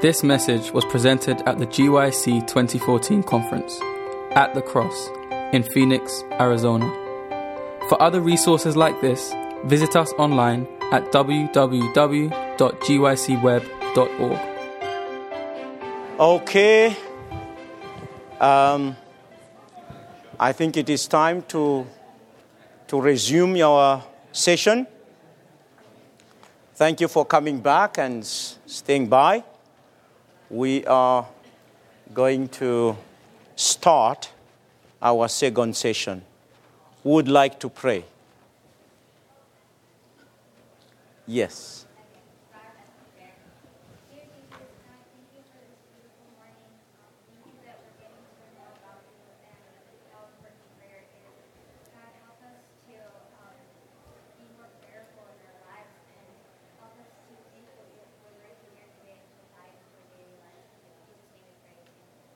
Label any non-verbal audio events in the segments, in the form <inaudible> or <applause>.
This message was presented at the GYC 2014 conference at the Cross in Phoenix, Arizona. For other resources like this, visit us online at www.gycweb.org. Okay. Um, I think it is time to, to resume our session. Thank you for coming back and staying by. We are going to start our second session. Would like to pray? Yes.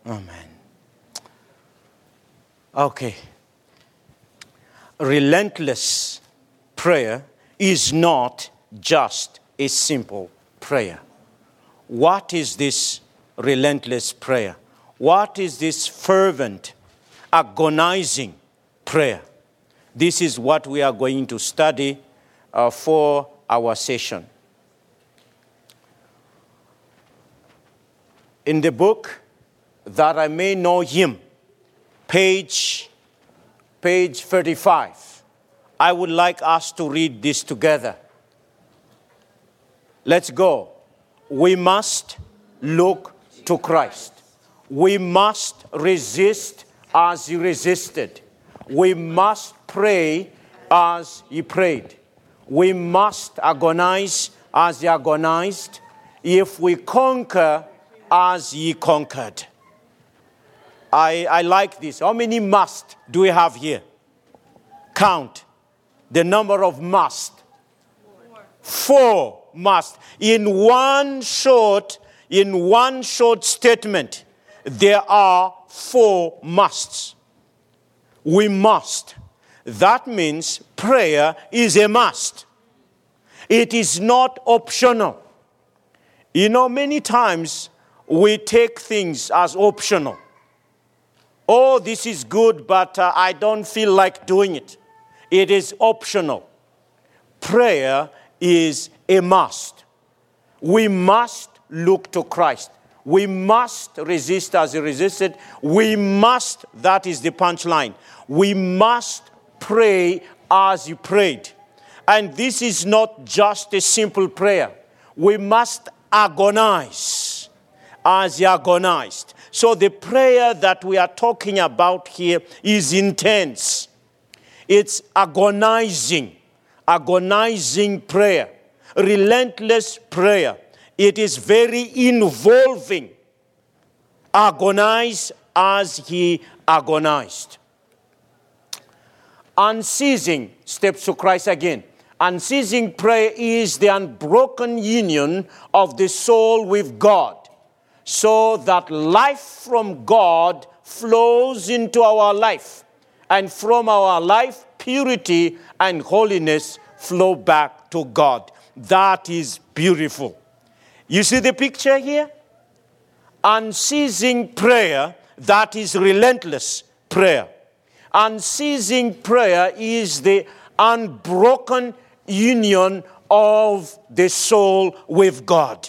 Amen. Okay. Relentless prayer is not just a simple prayer. What is this relentless prayer? What is this fervent, agonizing prayer? This is what we are going to study uh, for our session. In the book, that I may know him. Page, page 35. I would like us to read this together. Let's go. We must look to Christ. We must resist as he resisted. We must pray as he prayed. We must agonize as he agonized. If we conquer as he conquered. I, I like this. How many must do we have here? Count the number of must. Four must. In one short, in one short statement, there are four musts. We must. That means prayer is a must. It is not optional. You know, many times we take things as optional oh, this is good, but uh, I don't feel like doing it. It is optional. Prayer is a must. We must look to Christ. We must resist as he resisted. We must, that is the punchline. We must pray as he prayed. And this is not just a simple prayer. We must agonize as he agonized. So the prayer that we are talking about here is intense. It's agonizing, agonizing prayer, relentless prayer. It is very involving. Agonize as he agonized. Unceasing steps to Christ again. Unceasing prayer is the unbroken union of the soul with God so that life from God flows into our life, and from our life, purity and holiness flow back to God. That is beautiful. You see the picture here? Unceasing prayer, that is relentless prayer. Unceasing prayer is the unbroken union of the soul with God.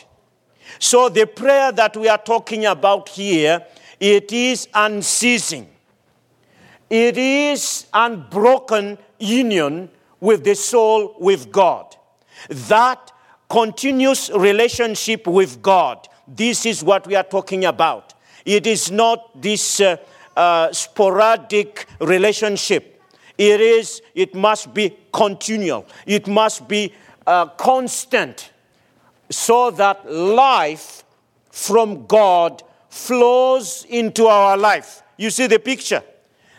So the prayer that we are talking about here, it is unceasing. It is unbroken union with the soul with God. That continuous relationship with God. This is what we are talking about. It is not this uh, uh, sporadic relationship. It is. It must be continual. It must be uh, constant so that life from God flows into our life. You see the picture?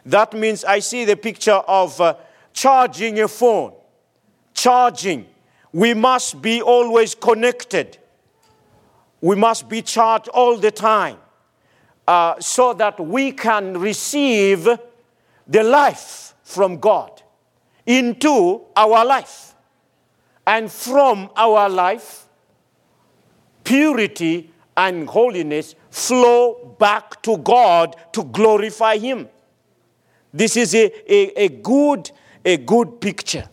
That means I see the picture of uh, charging a phone. Charging. We must be always connected. We must be charged all the time uh, so that we can receive the life from God into our life. And from our life, purity and holiness flow back to God to glorify Him. This is a, a, a, good, a good picture.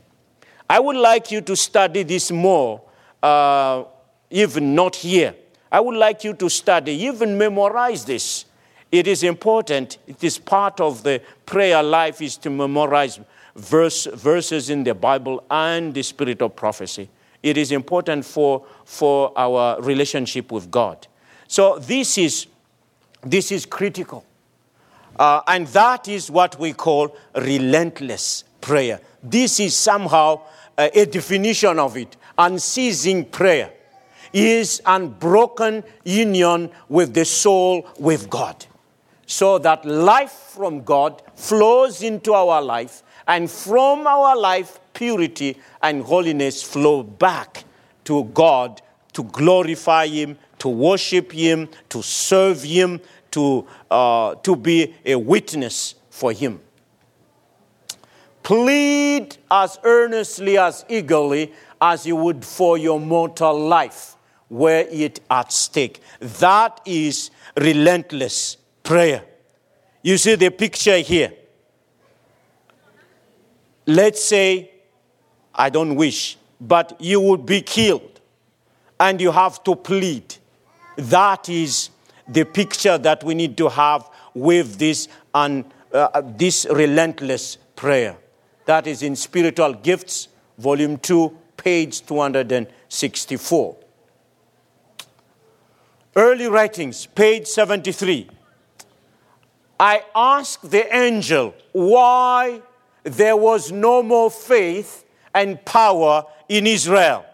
I would like you to study this more, uh, even not here. I would like you to study, even memorize this. It is important. It is part of the prayer life is to memorize verse, verses in the Bible and the spirit of prophecy. It is important for, for our relationship with God. So this is, this is critical. Uh, and that is what we call relentless prayer. This is somehow uh, a definition of it. Unceasing prayer is unbroken union with the soul with God. So that life from God flows into our life, and from our life, purity and holiness flow back to God to glorify Him, to worship Him, to serve Him, to, uh, to be a witness for Him. Plead as earnestly, as eagerly as you would for your mortal life, were it at stake. That is relentless prayer. You see the picture here. Let's say, I don't wish, but you would be killed and you have to plead. That is the picture that we need to have with this, un, uh, this relentless prayer. That is in Spiritual Gifts, Volume 2, page 264. Early Writings, page 73. I asked the angel why there was no more faith and power in Israel.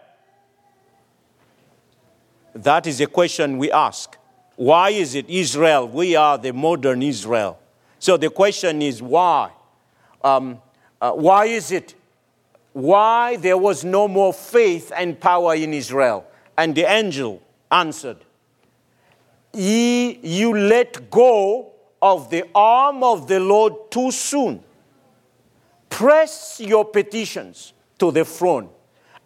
That is a question we ask. Why is it Israel? We are the modern Israel. So the question is why? Um, uh, why is it? Why there was no more faith and power in Israel? And the angel answered, Ye, you let go of the arm of the Lord too soon. Press your petitions to the throne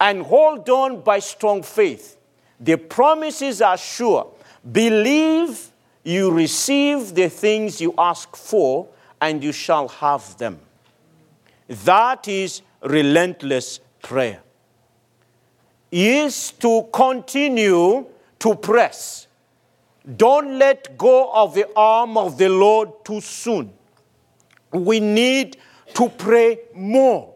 and hold on by strong faith. The promises are sure Believe you receive the things you ask for, and you shall have them. That is relentless prayer. Is to continue to press. Don't let go of the arm of the Lord too soon. We need to pray more.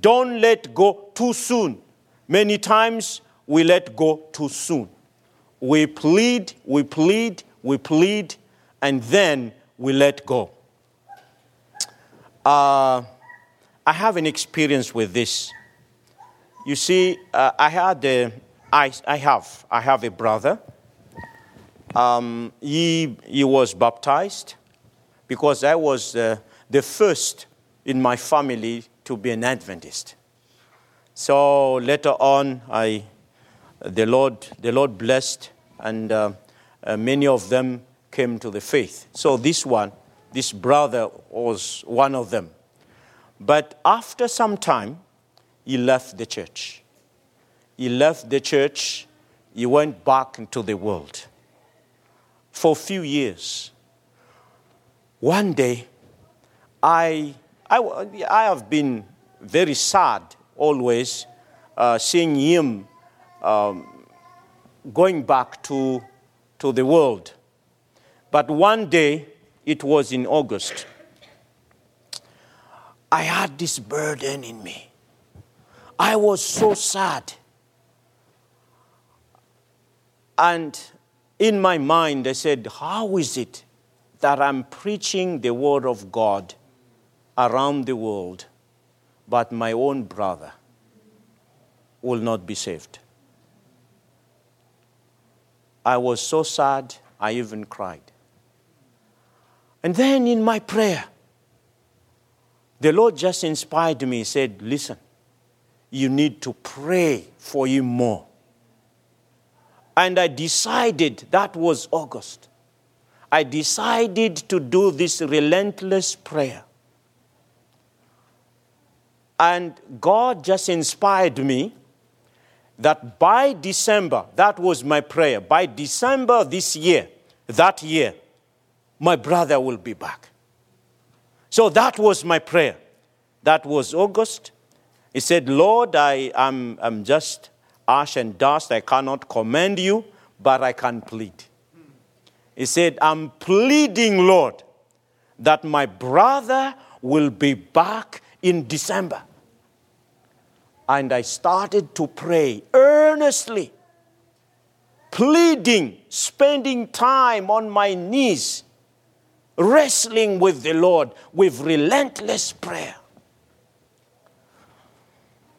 Don't let go too soon. Many times we let go too soon. We plead, we plead, we plead, and then we let go. Uh, I have an experience with this. You see, uh, I had a, I, I have, I have a brother. Um, he, he was baptized because I was uh, the first in my family to be an Adventist. So later on, I the Lord, the Lord blessed, and uh, uh, many of them came to the faith. So this one, this brother was one of them. But after some time, he left the church. He left the church, he went back into the world for a few years. One day, I, I, I have been very sad always uh, seeing him um, going back to, to the world. But one day, it was in August, I had this burden in me. I was so sad. And in my mind, I said, How is it that I'm preaching the word of God around the world, but my own brother will not be saved? I was so sad, I even cried. And then in my prayer, the Lord just inspired me, said, Listen, you need to pray for him more. And I decided, that was August, I decided to do this relentless prayer. And God just inspired me that by December, that was my prayer, by December this year, that year, my brother will be back. So that was my prayer. That was August. He said, Lord, I am I'm just ash and dust. I cannot commend you, but I can plead. He said, I'm pleading, Lord, that my brother will be back in December. And I started to pray earnestly, pleading, spending time on my knees, wrestling with the Lord with relentless prayer.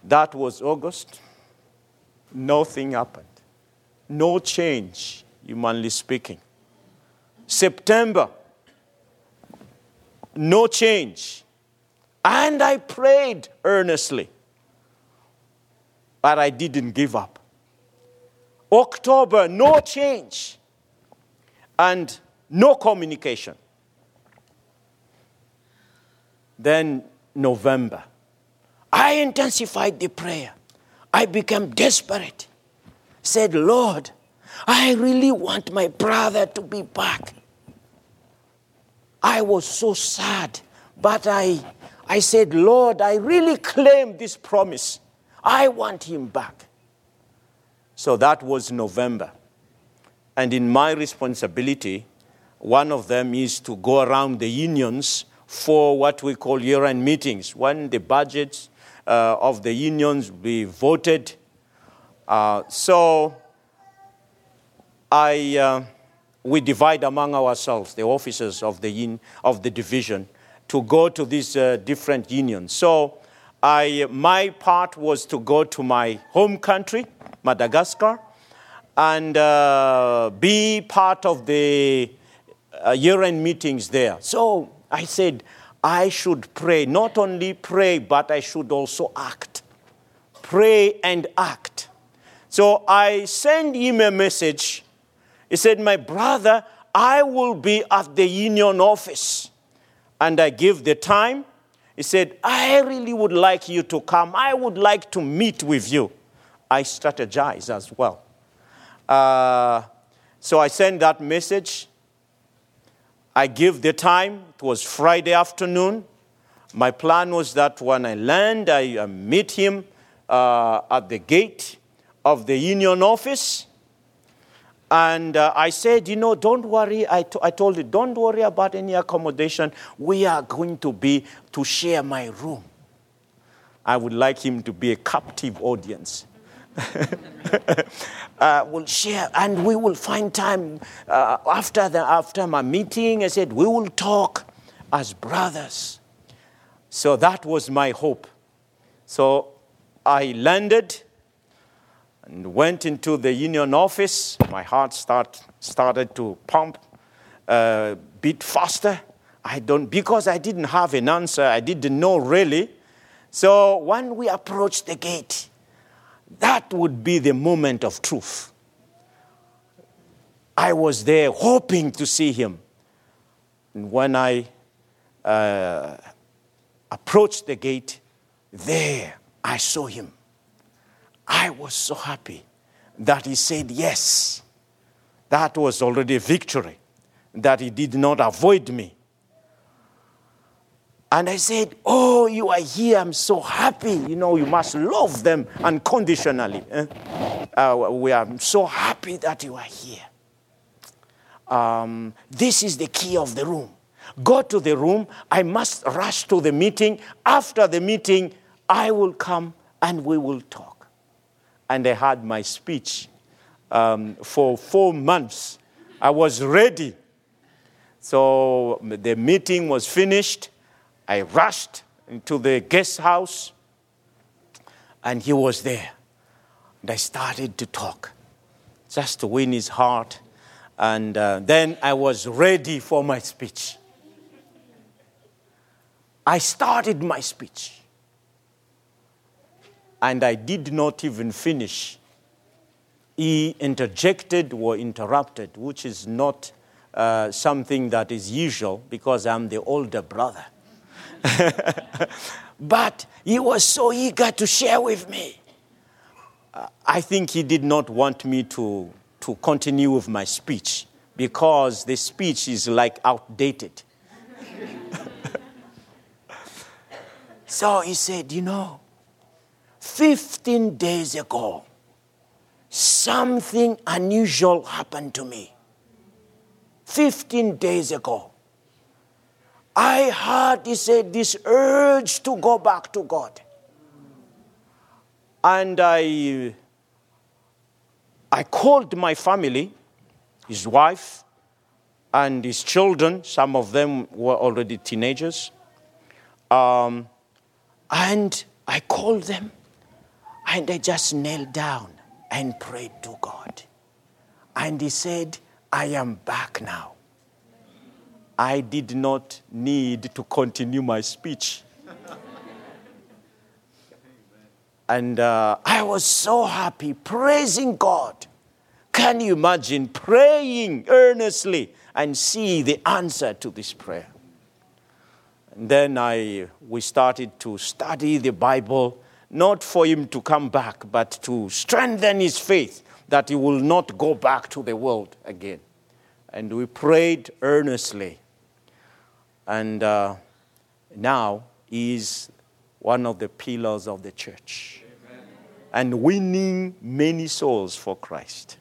That was August. Nothing happened. No change, humanly speaking. September, no change. And I prayed earnestly, but I didn't give up. October, no change, and no communication. Then November, I intensified the prayer. I became desperate. Said, Lord, I really want my brother to be back. I was so sad, but I, I said, Lord, I really claim this promise. I want him back. So that was November. And in my responsibility, one of them is to go around the unions for what we call year end meetings. When the budgets uh, of the unions be voted. Uh, so I, uh, we divide among ourselves, the officers of the, in, of the division, to go to these uh, different unions. So I, my part was to go to my home country, Madagascar, and uh, be part of the uh, year end meetings there. So I said, I should pray. Not only pray, but I should also act. Pray and act. So I sent him a message. He said, My brother, I will be at the union office. And I give the time. He said, I really would like you to come. I would like to meet with you. I strategize as well. Uh, so I sent that message. I give the time. It was Friday afternoon. My plan was that when I land, I uh, meet him uh, at the gate of the union office. And uh, I said, you know, don't worry. I, t- I told you, don't worry about any accommodation. We are going to be to share my room. I would like him to be a captive audience. <laughs> uh, will share and we will find time uh, after, the, after my meeting. I said, we will talk as brothers. So that was my hope. So I landed and went into the union office. My heart start, started to pump a uh, bit faster. I don't, because I didn't have an answer, I didn't know really. So when we approached the gate, that would be the moment of truth. I was there hoping to see him. And when I uh, approached the gate, there I saw him. I was so happy that he said yes. That was already a victory, that he did not avoid me. And I said, Oh, you are here. I'm so happy. You know, you must love them unconditionally. Eh? Uh, we are so happy that you are here. Um, this is the key of the room. Go to the room. I must rush to the meeting. After the meeting, I will come and we will talk. And I had my speech um, for four months. I was ready. So the meeting was finished. I rushed into the guest house, and he was there. And I started to talk just to win his heart. And uh, then I was ready for my speech. I started my speech. And I did not even finish. He interjected or interrupted, which is not uh, something that is usual because I'm the older brother. <laughs> but he was so eager to share with me. I think he did not want me to, to continue with my speech because the speech is like outdated. <laughs> so he said, You know, 15 days ago, something unusual happened to me. 15 days ago. I had, he said, this urge to go back to God. And I, I called my family, his wife, and his children. Some of them were already teenagers. Um, and I called them, and I just knelt down and prayed to God. And he said, I am back now. I did not need to continue my speech. and uh, I was so happy, praising God. Can you imagine praying earnestly and see the answer to this prayer? And then I, we started to study the Bible not for him to come back, but to strengthen his faith that he will not go back to the world again. And we prayed earnestly. And uh, now he is one of the pillars of the church Amen. and winning many souls for Christ.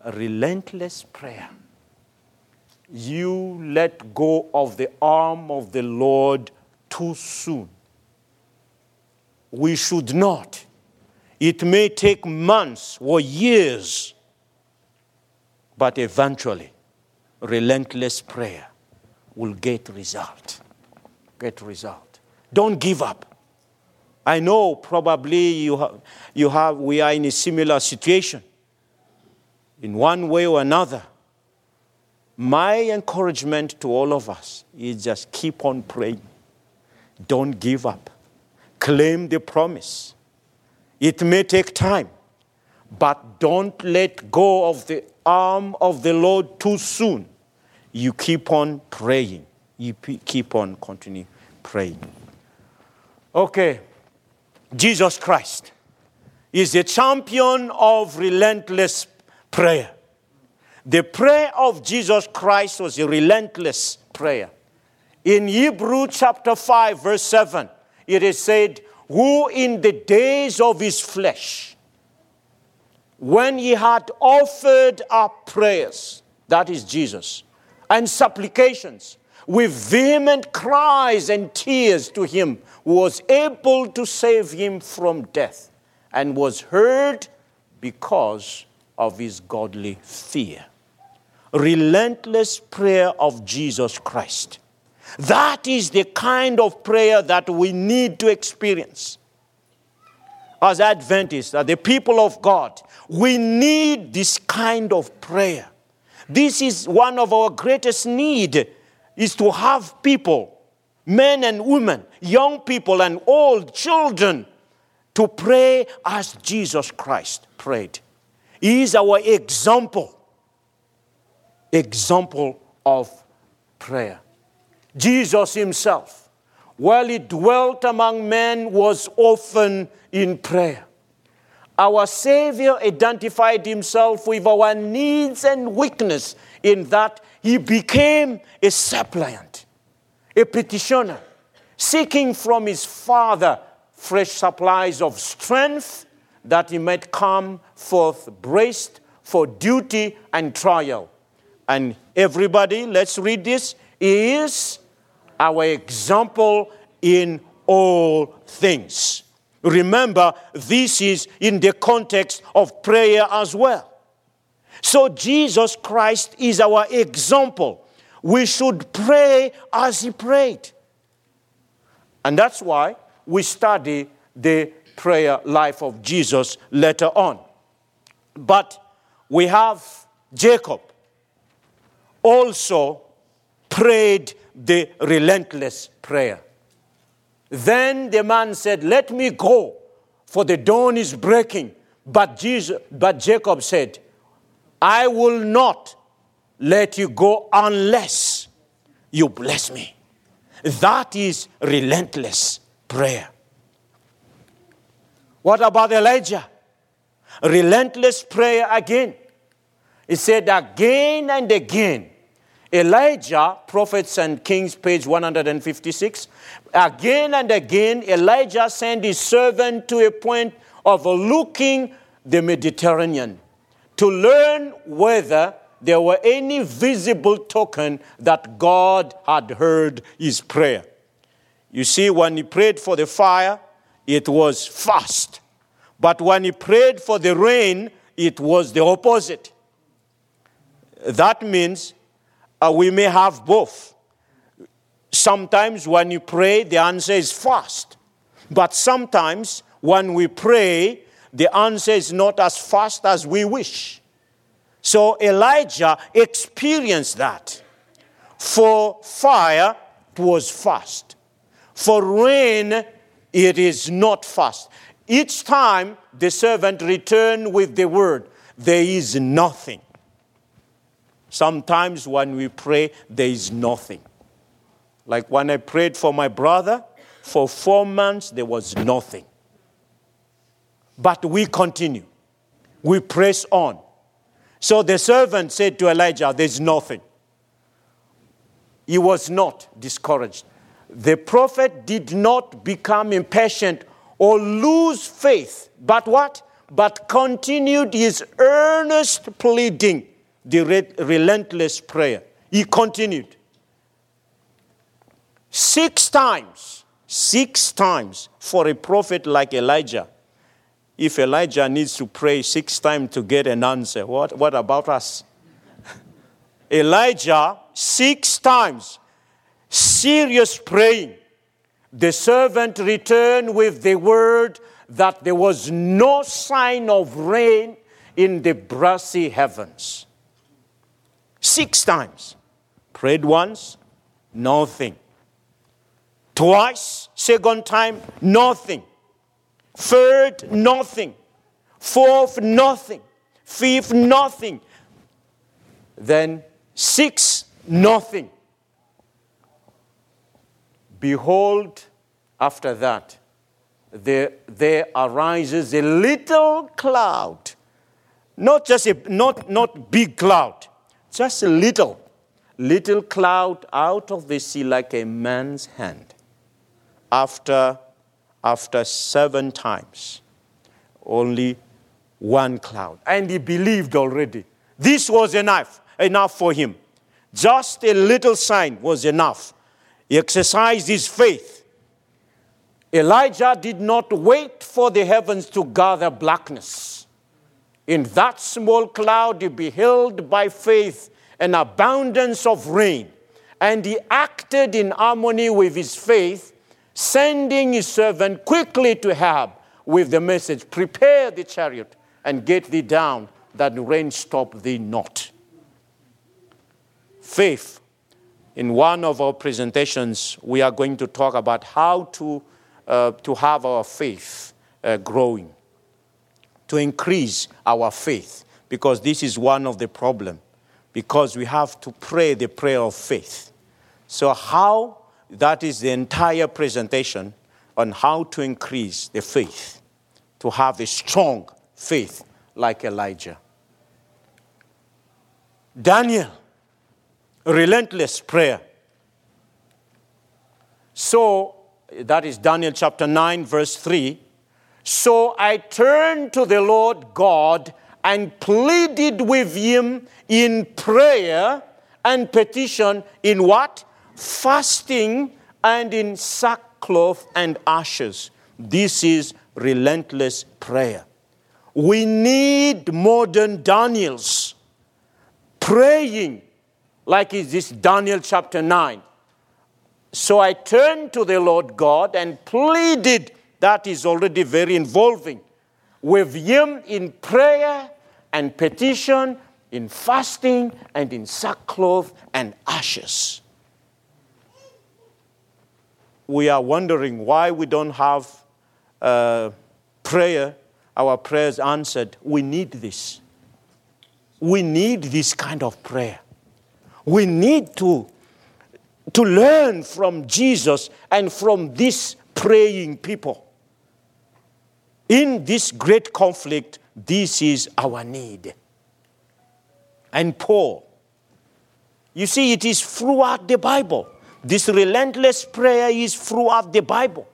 A relentless prayer. You let go of the arm of the Lord too soon we should not. It may take months or years, but eventually, relentless prayer will get result. Get result. Don't give up. I know probably you have, you have, we are in a similar situation in one way or another. My encouragement to all of us is just keep on praying. Don't give up claim the promise. It may take time, but don't let go of the arm of the Lord too soon. You keep on praying. You keep on continuing praying. Okay, Jesus Christ is a champion of relentless prayer. The prayer of Jesus Christ was a relentless prayer. In Hebrew chapter 5, verse 7, it is said, Who in the days of his flesh, when he had offered up prayers, that is Jesus, and supplications, with vehement cries and tears to him, was able to save him from death, and was heard because of his godly fear. Relentless prayer of Jesus Christ that is the kind of prayer that we need to experience. As Adventists, as the people of God, we need this kind of prayer. This is one of our greatest need is to have people, men and women, young people and old children, to pray as Jesus Christ prayed. He is our example, example of prayer. Jesus himself, while he dwelt among men, was often in prayer. Our Savior identified himself with our needs and weakness in that he became a suppliant, a petitioner, seeking from his Father fresh supplies of strength that he might come forth braced for duty and trial. And everybody, let's read this, is our example in all things. Remember, this is in the context of prayer as well. So, Jesus Christ is our example. We should pray as He prayed. And that's why we study the prayer life of Jesus later on. But we have Jacob also prayed the relentless prayer. Then the man said, Let me go, for the dawn is breaking. But, Jesus, but Jacob said, I will not let you go unless you bless me. That is relentless prayer. What about Elijah? Relentless prayer again. He said again and again. Elijah, Prophets and Kings, page 156. Again and again, Elijah sent his servant to a point of looking the Mediterranean to learn whether there were any visible token that God had heard his prayer. You see, when he prayed for the fire, it was fast. But when he prayed for the rain, it was the opposite. That means uh, we may have both. Sometimes when you pray, the answer is fast. But sometimes when we pray, the answer is not as fast as we wish. So Elijah experienced that. For fire, it was fast. For rain, it is not fast. Each time the servant returned with the word, there is nothing. Sometimes when we pray, there is nothing. Like when I prayed for my brother, for four months, there was nothing. But we continue, we press on. So the servant said to Elijah, There's nothing. He was not discouraged. The prophet did not become impatient or lose faith, but what? But continued his earnest pleading, the relentless prayer. He continued. Six times, six times for a prophet like Elijah, if Elijah needs to pray six times to get an answer, what, what about us? <laughs> Elijah, six times, serious praying. The servant returned with the word that there was no sign of rain in the brassy heavens. Six times. Prayed once, nothing. Twice, second time, nothing. Third, nothing. Fourth, nothing. Fifth, nothing. Then six, nothing. Behold, after that, there, there arises a little cloud. Not just a not, not big cloud, just a little, little cloud out of the sea like a man's hand. After after seven times. Only one cloud. And he believed already. This was enough, enough for him. Just a little sign was enough. He exercised his faith. Elijah did not wait for the heavens to gather blackness. In that small cloud, he beheld by faith an abundance of rain, and he acted in harmony with his faith sending his servant quickly to Ahab with the message Prepare the chariot and get thee down, that rain stop thee not. Faith. In one of our presentations, we are going to talk about how to, uh, to have our faith uh, growing, to increase our faith, because this is one of the problem because we have to pray the prayer of faith. So, how that is the entire presentation on how to increase the faith, to have a strong faith like Elijah. Daniel, relentless prayer. So, that is Daniel chapter 9, verse 3. So I turned to the Lord God and pleaded with him in prayer and petition in what? fasting and in sackcloth and ashes. This is relentless prayer. We need modern Daniels praying like is this Daniel chapter 9. So I turned to the Lord God and pleaded, that is already very involving, with Him in prayer and petition, in fasting and in sackcloth and ashes we are wondering why we don't have uh, prayer, our prayers answered. We need this. We need this kind of prayer. We need to, to learn from Jesus and from these praying people. In this great conflict, this is our need. And Paul, you see, it is throughout the Bible. This relentless prayer is throughout the Bible.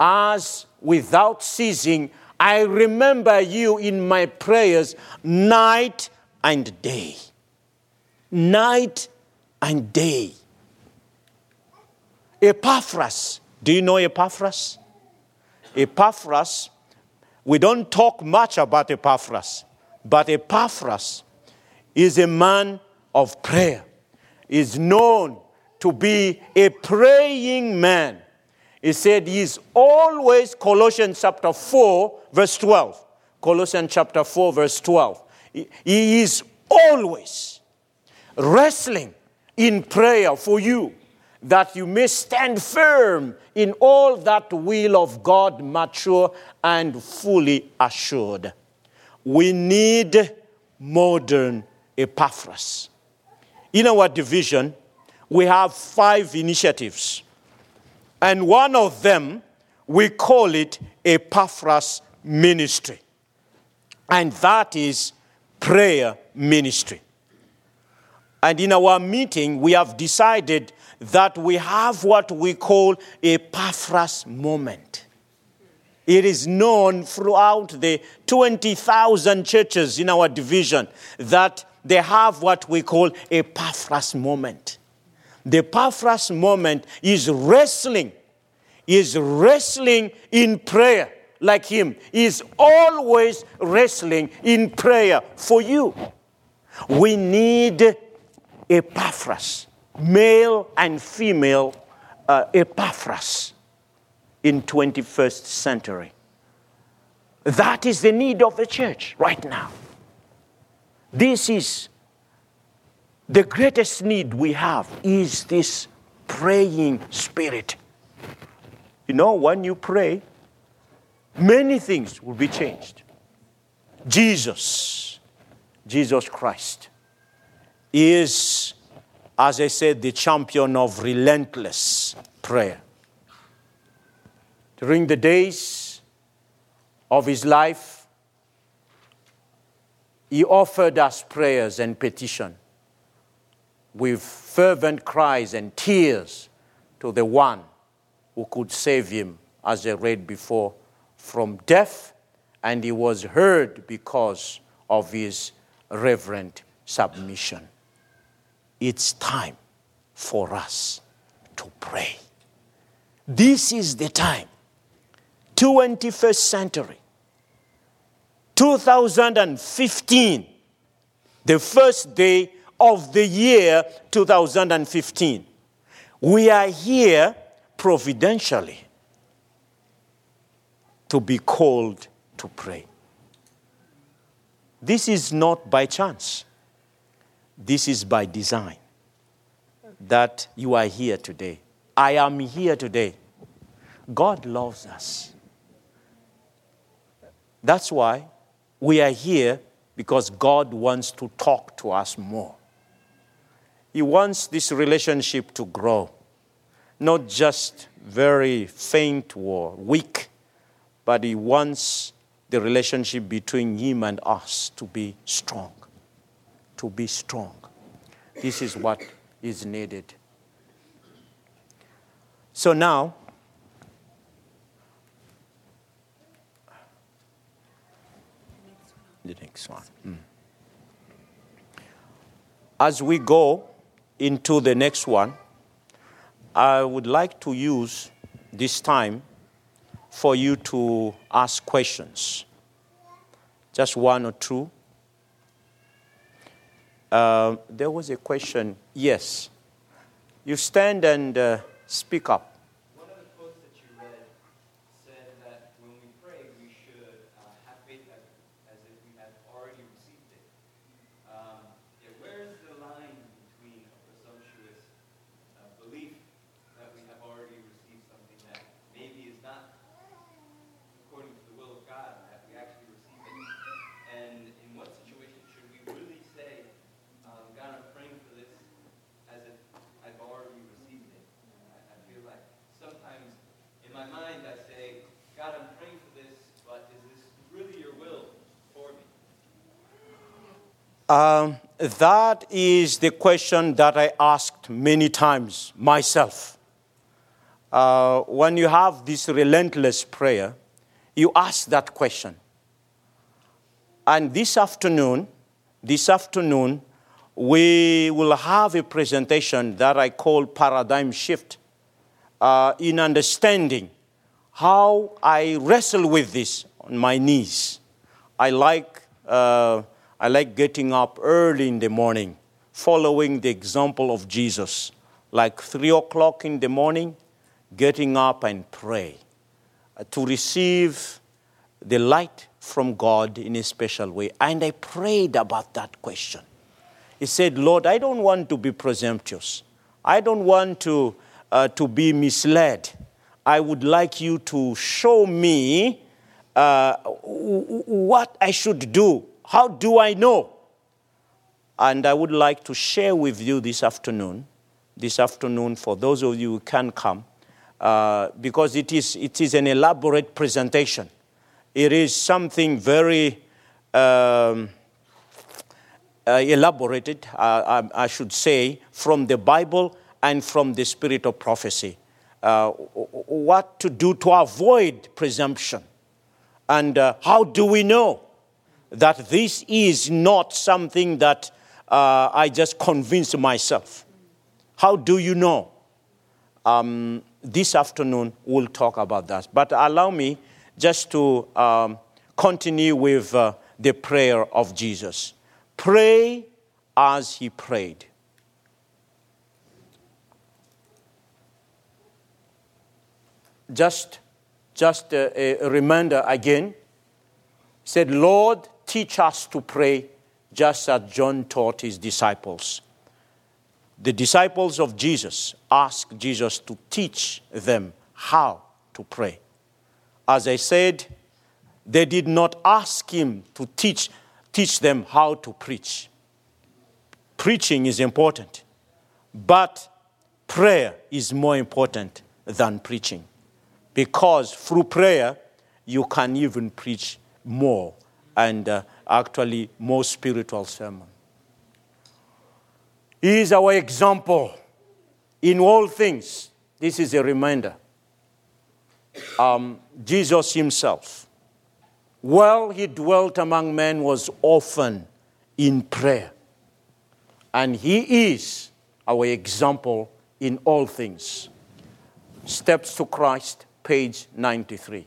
As without ceasing, I remember you in my prayers night and day. Night and day. Epaphras. Do you know Epaphras? Epaphras, we don't talk much about Epaphras, but Epaphras is a man of prayer, is known to be a praying man. He said he's always, Colossians chapter 4, verse 12. Colossians chapter 4, verse 12. He is always wrestling in prayer for you that you may stand firm in all that will of God, mature and fully assured. We need modern Epaphras. In our division, we have five initiatives, and one of them we call it Epaphras Ministry, and that is prayer ministry. And in our meeting, we have decided that we have what we call a Epaphras moment. It is known throughout the 20,000 churches in our division that they have what we call a Epaphras moment. The Epaphras moment is wrestling, is wrestling in prayer like him, is always wrestling in prayer for you. We need Epaphras male and female uh, Epaphras in 21st century. That is the need of the church right now. This is the greatest need we have is this praying spirit. You know, when you pray, many things will be changed. Jesus, Jesus Christ, is as I said, the champion of relentless prayer. During the days of his life, he offered us prayers and petition with fervent cries and tears to the one who could save him, as I read before, from death, and he was heard because of his reverent submission it's time for us to pray. This is the time. 21st century. 2015, the first day of the year 2015. We are here providentially to be called to pray. This is not by chance. This is by design that you are here today. I am here today. God loves us. That's why we are here because God wants to talk to us more. He wants this relationship to grow, not just very faint or weak, but He wants the relationship between Him and us to be strong to be strong. This is what is needed. So now, the next one. Mm. As we go into the next one, I would like to use this time for you to ask questions. Just one or two uh, there was a question. Yes. You stand and uh, speak up. That is the question that I asked many times myself. Uh, when you have this relentless prayer, you ask that question. And this afternoon, this afternoon, we will have a presentation that I call Paradigm Shift uh, in understanding how I wrestle with this on my knees. I like, uh, I like getting up early in the morning, following the example of Jesus, like 3 o'clock in the morning, getting up and pray uh, to receive the light from God in a special way. And I prayed about that question. He said, Lord, I don't want to be presumptuous. I don't want to, uh, to be misled. I would like you to show me uh, what I should do. How do I know? And I would like to share with you this afternoon, this afternoon, for those of you who can come, uh, because it is, it is an elaborate presentation. It is something very um, uh, elaborated, uh, I, I, should say, from the Bible and from the spirit of prophecy. Uh, what to do to avoid presumption. And uh, how do we know that this is not something that uh, I just convince myself? How do you know? Um, this afternoon, we'll talk about that. But allow me just to um, continue with uh, the prayer of Jesus. Pray as he prayed. Just, just a, a reminder again. He said, Lord, teach us to pray just as John taught his disciples. The disciples of Jesus asked Jesus to teach them how to pray. As I said, they did not ask him to teach, teach them how to preach. Preaching is important, but prayer is more important than preaching. Because through prayer, you can even preach more and uh, actually more spiritual sermon. He is our example in all things. This is a reminder um, Jesus himself, while he dwelt among men, was often in prayer. And he is our example in all things. Steps to Christ, page 93.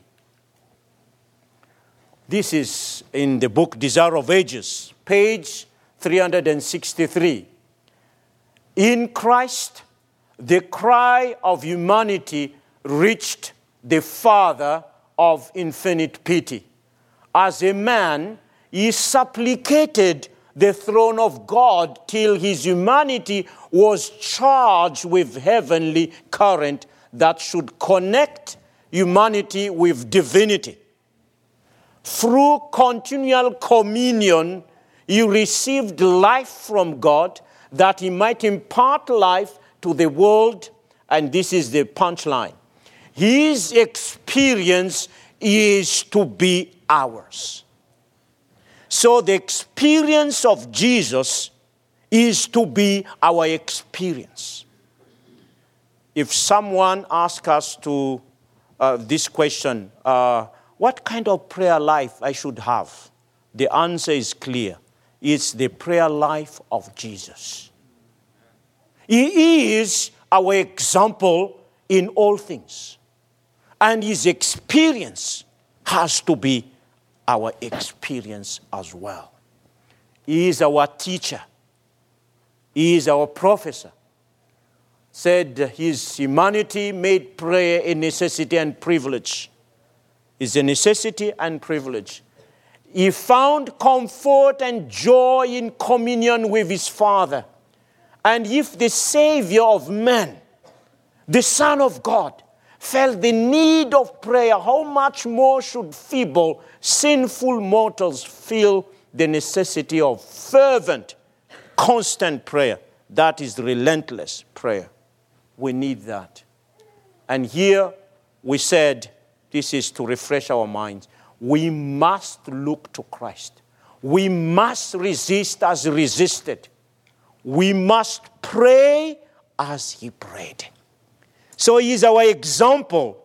This is in the book Desire of Ages, page 363. In Christ, the cry of humanity reached the Father of infinite pity. As a man, he supplicated the throne of God till his humanity was charged with heavenly current that should connect humanity with divinity. Through continual communion, he received life from God that he might impart life to the world, and this is the punchline his experience is to be ours. So the experience of Jesus is to be our experience. If someone asks us to uh, this question, uh, what kind of prayer life I should have? The answer is clear. It's the prayer life of Jesus. He is our example in all things. And his experience has to be our experience as well. He is our teacher, he is our professor. Said his humanity made prayer a necessity and privilege. Is a necessity and privilege. He found comfort and joy in communion with his Father. And if the Savior of men, the Son of God, felt the need of prayer, how much more should feeble, sinful mortals feel the necessity of fervent, constant prayer? That is relentless prayer. We need that. And here we said this is to refresh our minds. We must look to Christ. We must resist as resisted. We must pray as he prayed. So he is our example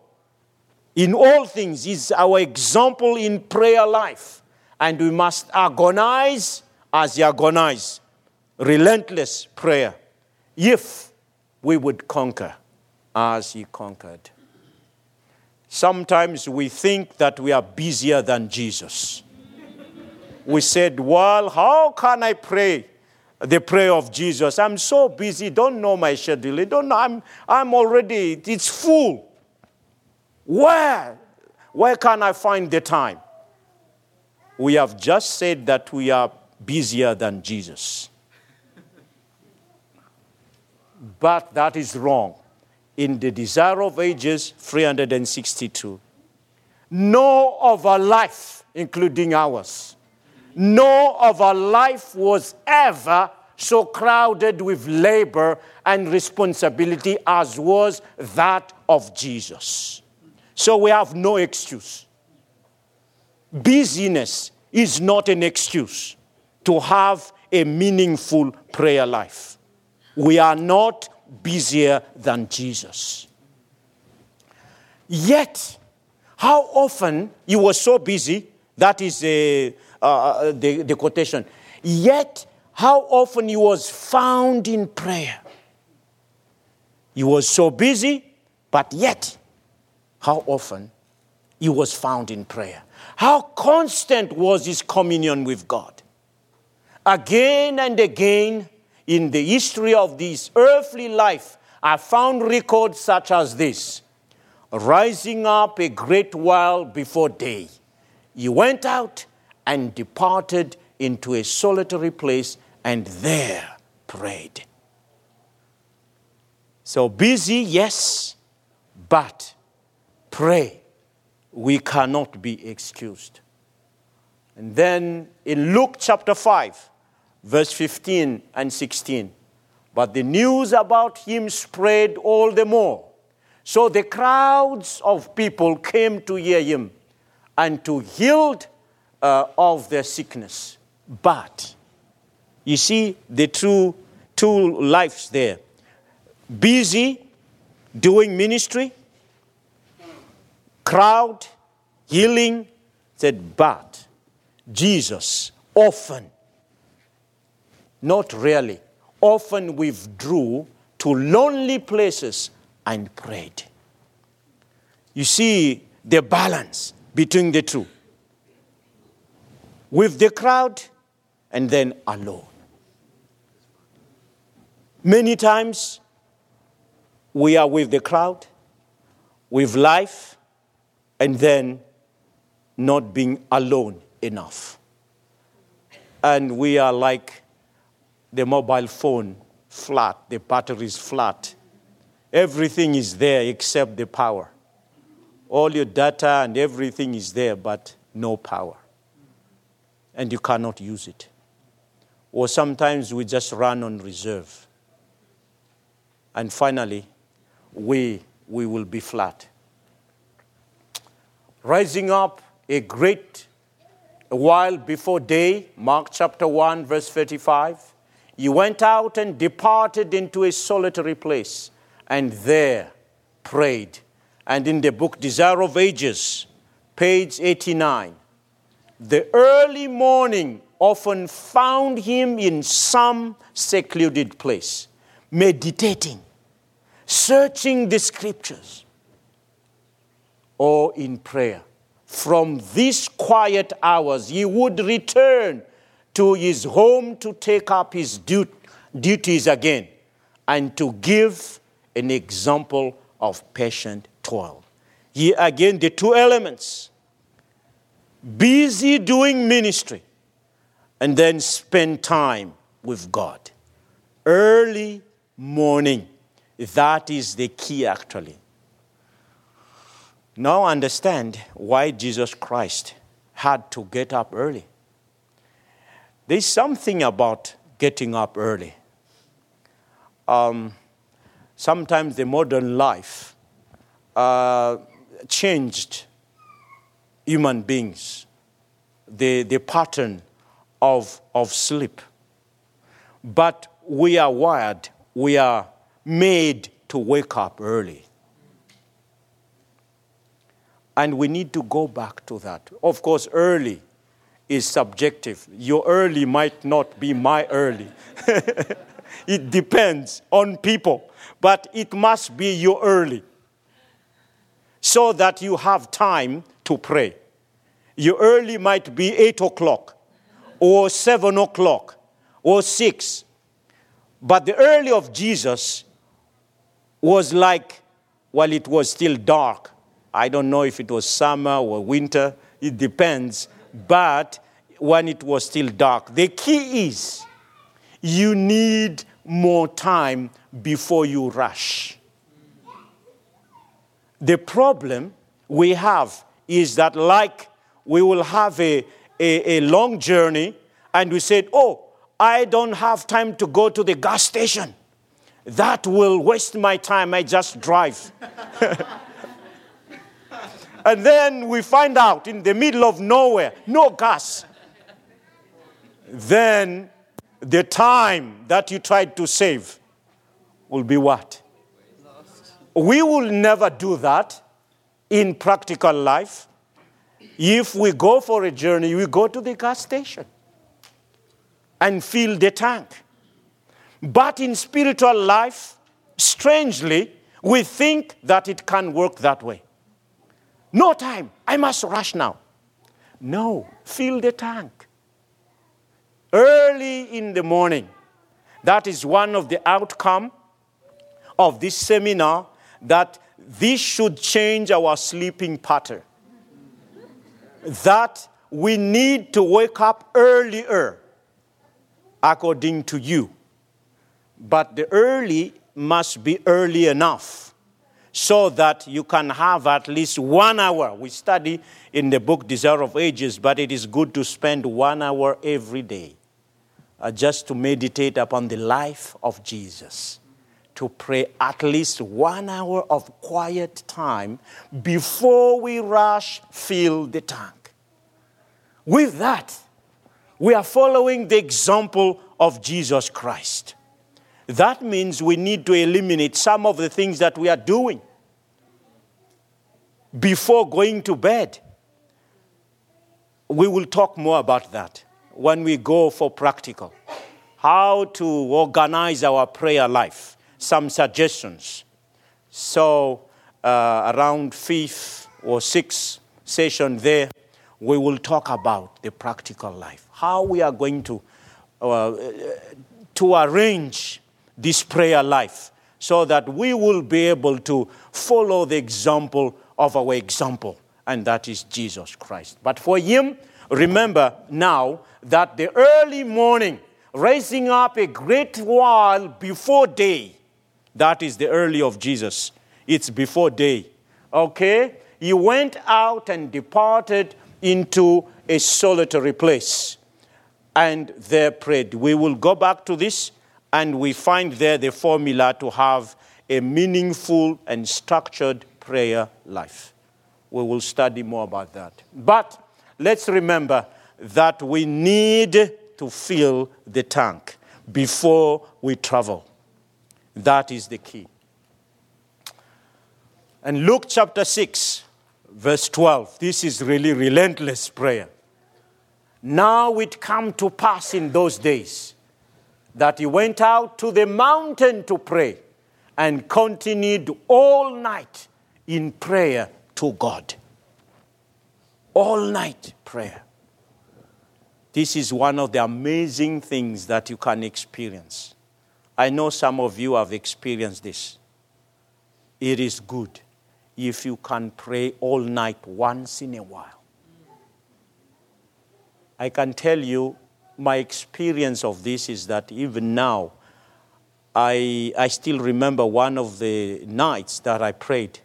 in all things. He's our example in prayer life. And we must agonize as he agonized. Relentless prayer. If we would conquer as he conquered. Sometimes we think that we are busier than Jesus. We said, Well, how can I pray the prayer of Jesus? I'm so busy, don't know my schedule. Don't know, I'm, I'm already, it's full. Where? Where can I find the time? We have just said that we are busier than Jesus. But that is wrong in the Desire of Ages 362. No other life, including ours, no other life was ever so crowded with labor and responsibility as was that of Jesus. So we have no excuse. Busyness is not an excuse to have a meaningful prayer life. We are not busier than Jesus. Yet, how often he was so busy, that is uh, uh, the, the quotation, yet, how often he was found in prayer. He was so busy, but yet, how often he was found in prayer. How constant was his communion with God. Again and again, in the history of this earthly life, I found records such as this rising up a great while before day. He went out and departed into a solitary place and there prayed. So busy, yes, but pray. We cannot be excused. And then in Luke chapter 5, verse 15 and 16. But the news about him spread all the more. So the crowds of people came to hear him and to healed uh, of their sickness. But you see the two, two lives there busy doing ministry, crowd, healing. Said, but Jesus often not really. often withdrew to lonely places and prayed. You see the balance between the two with the crowd and then alone. Many times we are with the crowd, with life, and then not being alone enough. And we are like the mobile phone flat, the battery is flat. Everything is there except the power. All your data and everything is there, but no power. And you cannot use it. Or sometimes we just run on reserve. And finally, we, we will be flat. Rising up a great while before day, Mark chapter 1, verse 35 he went out and departed into a solitary place and there prayed. And in the book Desire of Ages, page 89, the early morning often found him in some secluded place, meditating, searching the scriptures, or in prayer. From these quiet hours, he would return to his home to take up his duties again and to give an example of patient toil. Here again, the two elements busy doing ministry and then spend time with God. Early morning. That is the key, actually. Now understand why Jesus Christ had to get up early. There's something about getting up early. Um, sometimes the modern life uh, changed human beings, the, the pattern of, of sleep. But we are wired, we are made to wake up early. And we need to go back to that. Of course, early is subjective. Your early might not be my early. <laughs> it depends on people, but it must be your early so that you have time to pray. Your early might be 8 o'clock or 7 o'clock or 6. But the early of Jesus was like, while well, it was still dark. I don't know if it was summer or winter, it depends. But when it was still dark, the key is you need more time before you rush. The problem we have is that, like we will have a, a, a long journey, and we said, Oh, I don't have time to go to the gas station. That will waste my time. I just drive. <laughs> and then we find out in the middle of nowhere, no gas. Then the time that you tried to save will be what? We will never do that in practical life. If we go for a journey, we go to the gas station and fill the tank. But in spiritual life, strangely, we think that it can work that way. No time, I must rush now. No, fill the tank. Early in the morning, that is one of the outcome of this seminar that this should change our sleeping pattern that we need to wake up earlier according to you. But the early must be early enough so that you can have at least one hour. We study in the book Desire of Ages, but it is good to spend one hour every day uh, just to meditate upon the life of Jesus to pray at least one hour of quiet time before we rush fill the tank. With that, we are following the example of Jesus Christ. That means we need to eliminate some of the things that we are doing before going to bed. We will talk more about that when we go for practical. How to organize our prayer life some suggestions. So, uh, around fifth or sixth session there, we will talk about the practical life, how we are going to uh, to arrange this prayer life, so that we will be able to follow the example of our example, and that is Jesus Christ. But for him, remember now that the early morning, raising up a great while before day, that is the early of Jesus. It's before day. Okay? He went out and departed into a solitary place and there prayed. We will go back to this and we find there the formula to have a meaningful and structured prayer life. We will study more about that. But let's remember that we need to fill the tank before we travel. That is the key. And Luke chapter 6, verse 12, this is really relentless prayer. Now it come to pass in those days that he went out to the mountain to pray and continued all night in prayer to God. All night prayer. This is one of the amazing things that you can experience. I know some of you have experienced this. It is good if you can pray all night once in a while. I can tell you, my experience of this is that even now, I, I still remember one of the nights that I prayed.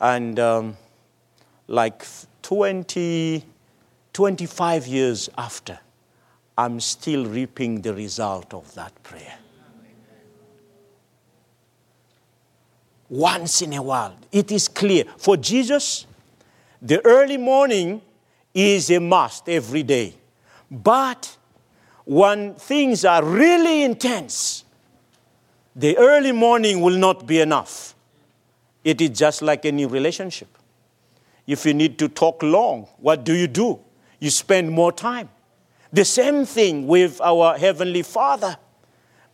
And um, like 20, 25 years after, I'm still reaping the result of that prayer. once in a while. It is clear. For Jesus, the early morning is a must every day. But when things are really intense, the early morning will not be enough. It is just like any relationship. If you need to talk long, what do you do? You spend more time. The same thing with our Heavenly Father.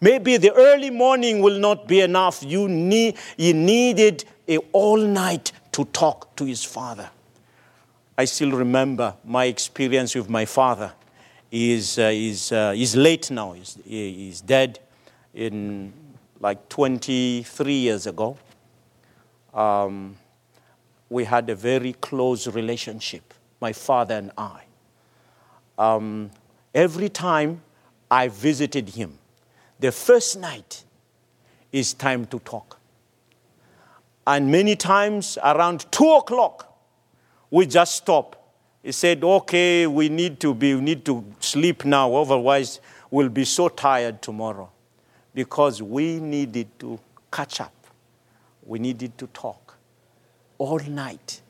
Maybe the early morning will not be enough. You, need, you needed a all night to talk to his father. I still remember my experience with my father. He is, uh, he's, uh, he's late now, he's, he's dead in like 23 years ago. Um, we had a very close relationship, my father and I. Um, every time I visited him, the first night is time to talk. And many times around two o'clock, we just stop. He said, Okay, we need to be, we need to sleep now, otherwise we'll be so tired tomorrow. Because we needed to catch up. We needed to talk all night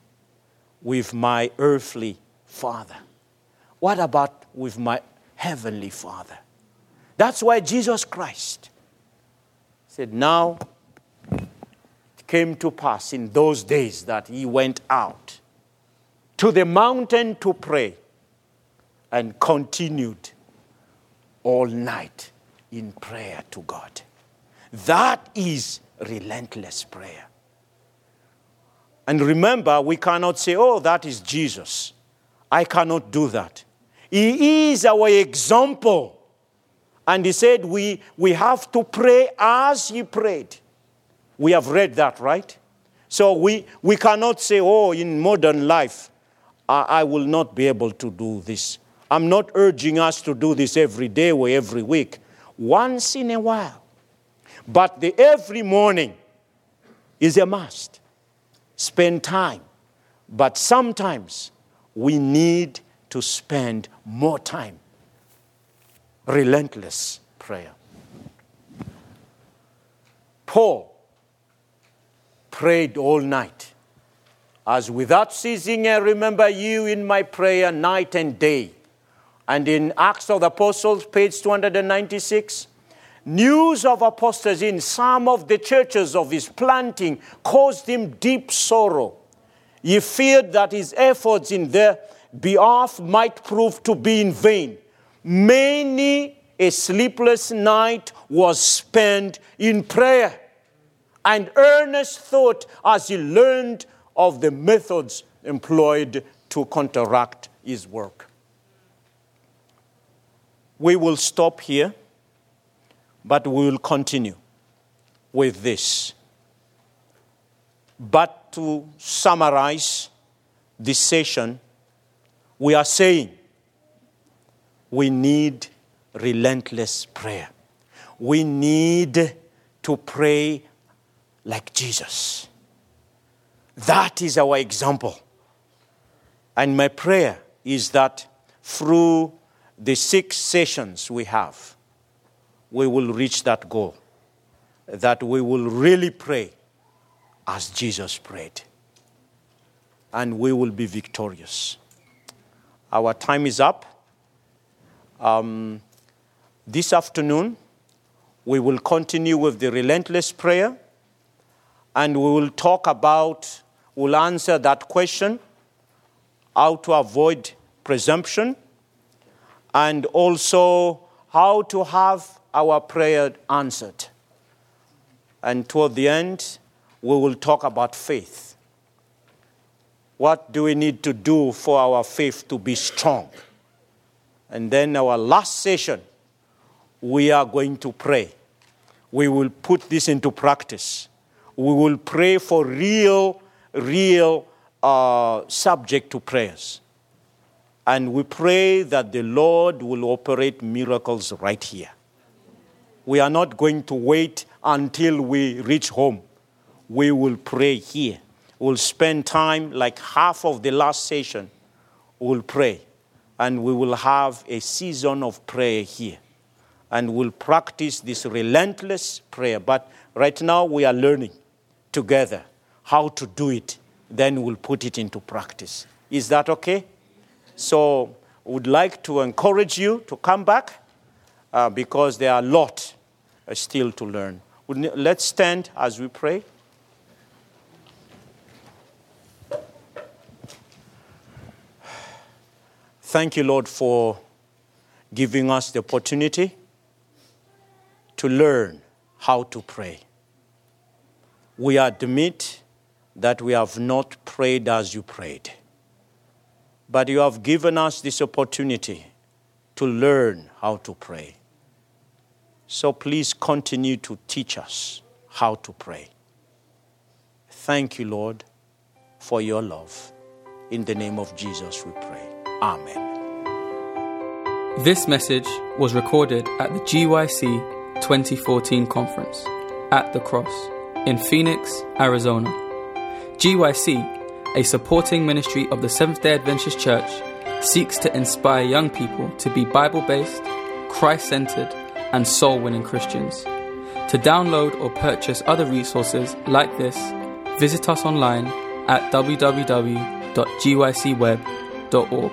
with my earthly father. What about with my heavenly father? That's why Jesus Christ said, Now it came to pass in those days that he went out to the mountain to pray and continued all night in prayer to God. That is relentless prayer. And remember, we cannot say, oh, that is Jesus. I cannot do that. He is our example and he said, we, we have to pray as he prayed. We have read that, right? So we, we cannot say, oh, in modern life, I, I will not be able to do this. I'm not urging us to do this every day or every week, once in a while. But the every morning is a must. Spend time. But sometimes we need to spend more time relentless prayer. Paul prayed all night. As without ceasing, I remember you in my prayer night and day. And in Acts of the Apostles, page 296, news of apostasy in some of the churches of his planting caused him deep sorrow. He feared that his efforts in their behalf might prove to be in vain. Many a sleepless night was spent in prayer and earnest thought as he learned of the methods employed to counteract his work. We will stop here, but we will continue with this. But to summarize this session, we are saying we need relentless prayer. We need to pray like Jesus. That is our example. And my prayer is that through the six sessions we have, we will reach that goal. That we will really pray as Jesus prayed. And we will be victorious. Our time is up. Um, this afternoon, we will continue with the relentless prayer and we will talk about, we'll answer that question how to avoid presumption and also how to have our prayer answered. And toward the end, we will talk about faith. What do we need to do for our faith to be strong? And then our last session, we are going to pray. We will put this into practice. We will pray for real, real uh, subject to prayers. And we pray that the Lord will operate miracles right here. We are not going to wait until we reach home. We will pray here. We'll spend time, like half of the last session, we'll pray and we will have a season of prayer here. And we'll practice this relentless prayer. But right now, we are learning together how to do it. Then we'll put it into practice. Is that okay? So, would like to encourage you to come back uh, because there are a lot uh, still to learn. Let's stand as we pray. Thank you, Lord, for giving us the opportunity to learn how to pray. We admit that we have not prayed as you prayed, but you have given us this opportunity to learn how to pray. So please continue to teach us how to pray. Thank you, Lord, for your love. In the name of Jesus, we pray. Amen. This message was recorded at the GYC 2014 conference at the Cross in Phoenix, Arizona. GYC, a supporting ministry of the Seventh day Adventist Church, seeks to inspire young people to be Bible based, Christ centered, and soul winning Christians. To download or purchase other resources like this, visit us online at www.gycweb.org.